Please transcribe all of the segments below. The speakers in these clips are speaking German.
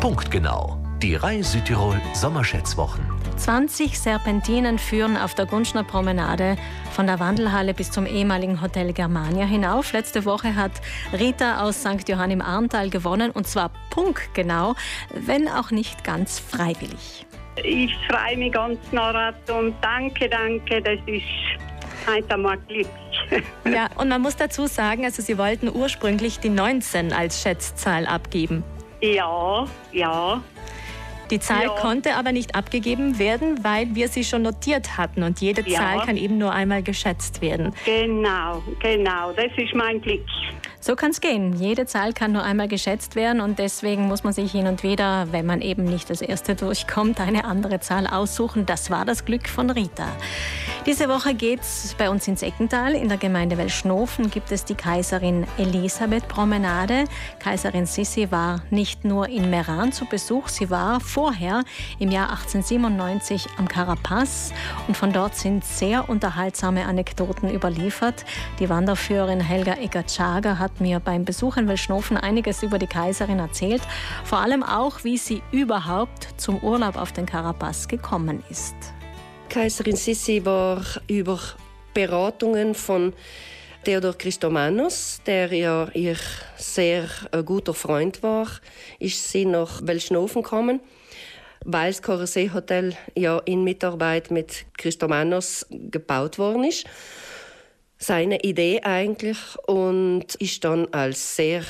Punktgenau. Die Reihe Südtirol Sommerschätzwochen. 20 Serpentinen führen auf der Gunschner Promenade von der Wandelhalle bis zum ehemaligen Hotel Germania hinauf. Letzte Woche hat Rita aus St. Johann im Arntal gewonnen und zwar punktgenau, wenn auch nicht ganz freiwillig. Ich freue mich ganz nach und danke, danke, das ist heute einmal Glück. Ja, und man muss dazu sagen, also Sie wollten ursprünglich die 19 als Schätzzahl abgeben. Ja, ja. Die Zahl Ja. konnte aber nicht abgegeben werden, weil wir sie schon notiert hatten und jede Ja. Zahl kann eben nur einmal geschätzt werden. Genau, genau, das ist mein Glück. So kann es gehen. Jede Zahl kann nur einmal geschätzt werden und deswegen muss man sich hin und wieder, wenn man eben nicht das erste durchkommt, eine andere Zahl aussuchen. Das war das Glück von Rita. Diese Woche geht's bei uns ins Eckental. In der Gemeinde Welschnofen gibt es die Kaiserin Elisabeth Promenade. Kaiserin Sissi war nicht nur in Meran zu Besuch, sie war vorher im Jahr 1897 am Carapaz und von dort sind sehr unterhaltsame Anekdoten überliefert. Die Wanderführerin Helga Eckert-Schager hat mir beim Besuch in Welschnofen einiges über die Kaiserin erzählt, vor allem auch, wie sie überhaupt zum Urlaub auf den Carapaz gekommen ist. Kaiserin Sissi war über Beratungen von Theodor Christomanos, der ja ihr sehr äh, guter Freund war, ist sie nach Welschnofen gekommen, weil das Corsee Hotel ja in Mitarbeit mit Christomanos gebaut worden ist. Seine Idee eigentlich und ist dann als sehr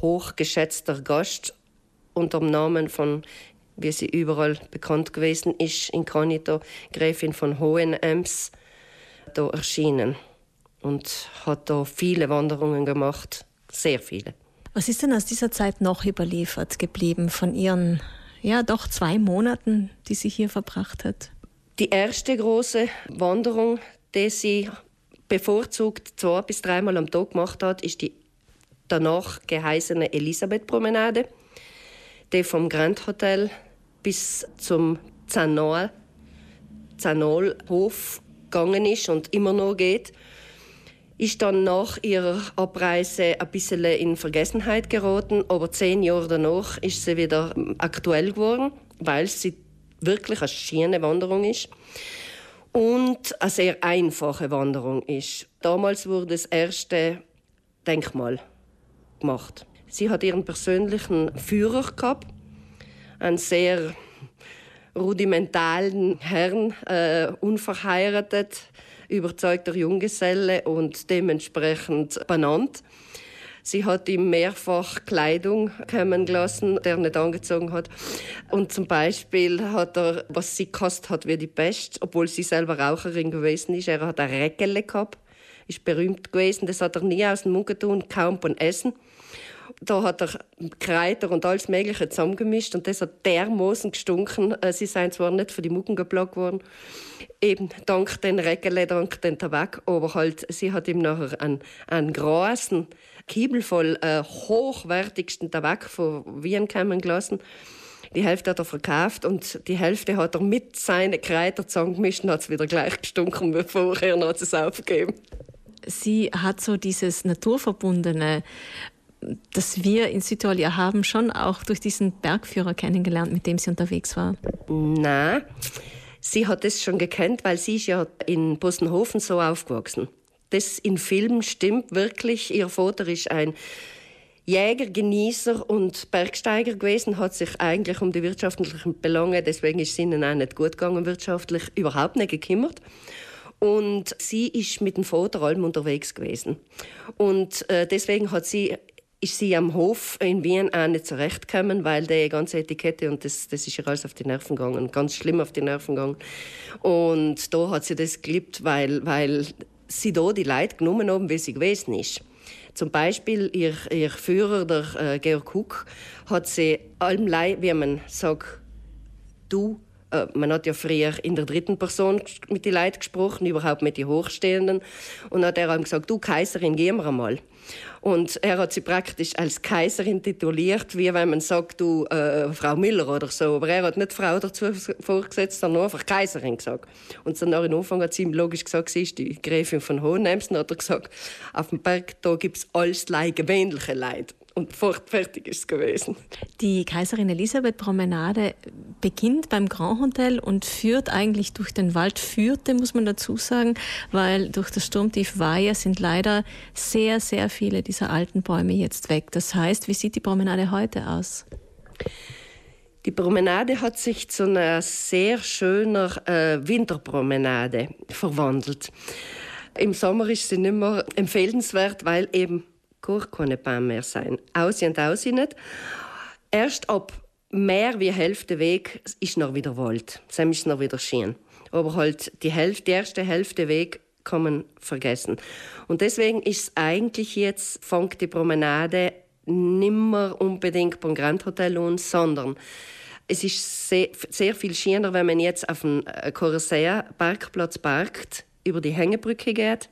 hochgeschätzter Gast unter dem Namen von, wie sie überall bekannt gewesen ist, inkognito Gräfin von Hohenems, da erschienen und hat da viele Wanderungen gemacht, sehr viele. Was ist denn aus dieser Zeit noch überliefert geblieben von ihren, ja, doch zwei Monaten, die sie hier verbracht hat? Die erste große Wanderung, die sie bevorzugt zwei bis dreimal am Tag gemacht hat, ist die danach geheißene Elisabeth-Promenade, die vom Grand Hotel bis zum Zanol, Zanolhof gegangen ist und immer noch geht. Ist dann nach ihrer Abreise ein bisschen in Vergessenheit geraten, aber zehn Jahre danach ist sie wieder aktuell geworden, weil sie wirklich eine schöne Wanderung ist und eine sehr einfache Wanderung ist. Damals wurde das erste Denkmal gemacht. Sie hat ihren persönlichen Führer gehabt, einen sehr rudimentalen Herrn, äh, unverheiratet, überzeugter Junggeselle und dementsprechend benannt. Sie hat ihm mehrfach Kleidung kommen gelassen, der er nicht angezogen hat. Und zum Beispiel hat er, was sie gehasst hat wie die Pest, obwohl sie selber Raucherin gewesen ist, er hat ein Räckele gehabt, ist berühmt gewesen, das hat er nie aus dem Mund getan, kaum beim Essen. Da hat er Kräuter und alles Mögliche zusammengemischt und das hat dermaßen gestunken. Äh, Sie seien zwar nicht für die Mucken geplagt worden, eben dank den Räckele, dank den Tabak, aber halt, sie hat ihm nachher einen, einen großen Kiebel voll äh, hochwertigsten Tabak von Wien kommen gelassen. Die Hälfte hat er verkauft und die Hälfte hat er mit seinen Kräutern zusammengemischt und hat es wieder gleich gestunken, bevor er hat es aufgegeben. Sie hat so dieses Naturverbundene, das wir in Südtirol ja haben, schon auch durch diesen Bergführer kennengelernt, mit dem sie unterwegs war. Nein, sie hat es schon gekannt, weil sie ist ja in Bosenhofen so aufgewachsen. Das in Filmen stimmt wirklich. Ihr Vater ist ein Jäger, Genießer und Bergsteiger gewesen, hat sich eigentlich um die wirtschaftlichen Belange, deswegen ist es ihnen auch nicht gut gegangen wirtschaftlich, überhaupt nicht gekümmert. Und sie ist mit dem Vater allem unterwegs gewesen. Und äh, deswegen hat sie ist sie am Hof in Wien auch nicht zurechtgekommen, weil die ganze Etikette und das, das ist ihr alles auf die Nerven gegangen, ganz schlimm auf die Nerven gegangen. Und da hat sie das geliebt, weil, weil sie da die Leute genommen haben, wie sie gewesen ist. Zum Beispiel ihr, ihr Führer, der äh, Georg Huck, hat sie allem Leid, wie man sagt, du, äh, man hat ja früher in der dritten Person mit den Leuten gesprochen, überhaupt mit den Hochstehenden. Und dann hat er ihm gesagt, du Kaiserin, geh mir einmal. Und er hat sie praktisch als Kaiserin tituliert, wie wenn man sagt, du äh, Frau Müller oder so. Aber er hat nicht Frau dazu vorgesetzt, sondern einfach Kaiserin gesagt. Und dann am Anfang hat sie ihm logisch gesagt, sie ist die Gräfin von Hohenems. Dann hat er gesagt, auf dem Berg da gibt's alles Leid, gewöhnliche Leid. Und fertig ist es gewesen. Die Kaiserin Elisabeth Promenade beginnt beim Grand Hotel und führt eigentlich durch den Wald, führte, muss man dazu sagen, weil durch das Sturmtief Weiher sind leider sehr, sehr viele dieser alten Bäume jetzt weg. Das heißt, wie sieht die Promenade heute aus? Die Promenade hat sich zu einer sehr schöner äh, Winterpromenade verwandelt. Im Sommer ist sie nicht mehr empfehlenswert, weil eben gar keine Bahn mehr sein. Aus und aus nicht. Erst ab mehr wie Hälfte Weg ist noch wieder Wald. Dann ist noch wieder schön. Aber halt die, Hälfte, die erste Hälfte Weg kann man vergessen. Und deswegen ist eigentlich jetzt, fängt die Promenade nimmer unbedingt beim Grand Hotel an, sondern es ist sehr, sehr viel schöner, wenn man jetzt auf dem Corsair Parkplatz parkt, über die Hängebrücke geht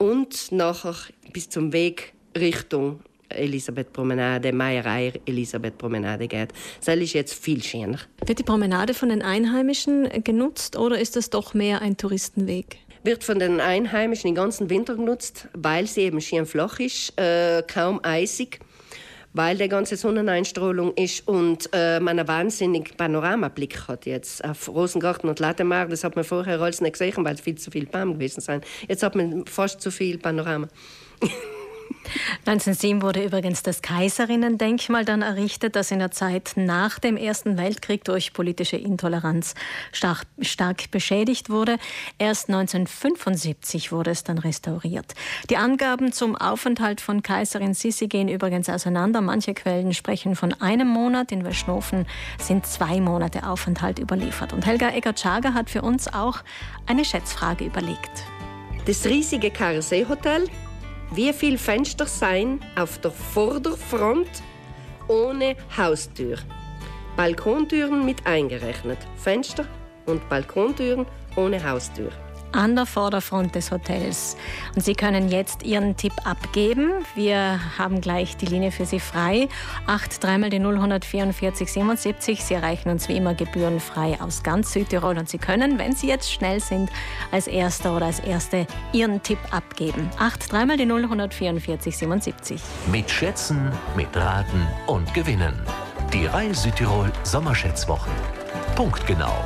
und nachher bis zum Weg Richtung Elisabeth Promenade, Meierei Elisabeth Promenade geht. Das ist jetzt viel schöner. Wird die Promenade von den Einheimischen genutzt oder ist das doch mehr ein Touristenweg? Wird von den Einheimischen den ganzen Winter genutzt, weil sie eben schön flach ist, äh, kaum eisig weil der ganze Sonneneinstrahlung ist und äh, man einen wahnsinnigen Panoramablick hat jetzt auf Rosengarten und Lattemar. Das hat man vorher alles nicht gesehen, weil es viel zu viel Baum gewesen sind. Jetzt hat man fast zu viel Panorama. 1907 wurde übrigens das Kaiserinnendenkmal dann errichtet, das in der Zeit nach dem Ersten Weltkrieg durch politische Intoleranz stark, stark beschädigt wurde. Erst 1975 wurde es dann restauriert. Die Angaben zum Aufenthalt von Kaiserin Sissi gehen übrigens auseinander. Manche Quellen sprechen von einem Monat. In Weschnofen sind zwei Monate Aufenthalt überliefert. Und Helga Eggert-Schager hat für uns auch eine Schätzfrage überlegt. Das riesige Karsee-Hotel wie viele Fenster seien auf der Vorderfront ohne Haustür. Balkontüren mit eingerechnet. Fenster und Balkontüren ohne Haustür an der Vorderfront des Hotels. Und Sie können jetzt Ihren Tipp abgeben. Wir haben gleich die Linie für Sie frei. 8 dreimal die 0144 77. Sie erreichen uns wie immer gebührenfrei aus ganz Südtirol. Und Sie können, wenn Sie jetzt schnell sind, als Erster oder als Erste Ihren Tipp abgeben. 8 dreimal die 0144 77. Mit Schätzen, mit Raten und Gewinnen. Die Reise Südtirol Sommerschätzwochen. Punktgenau.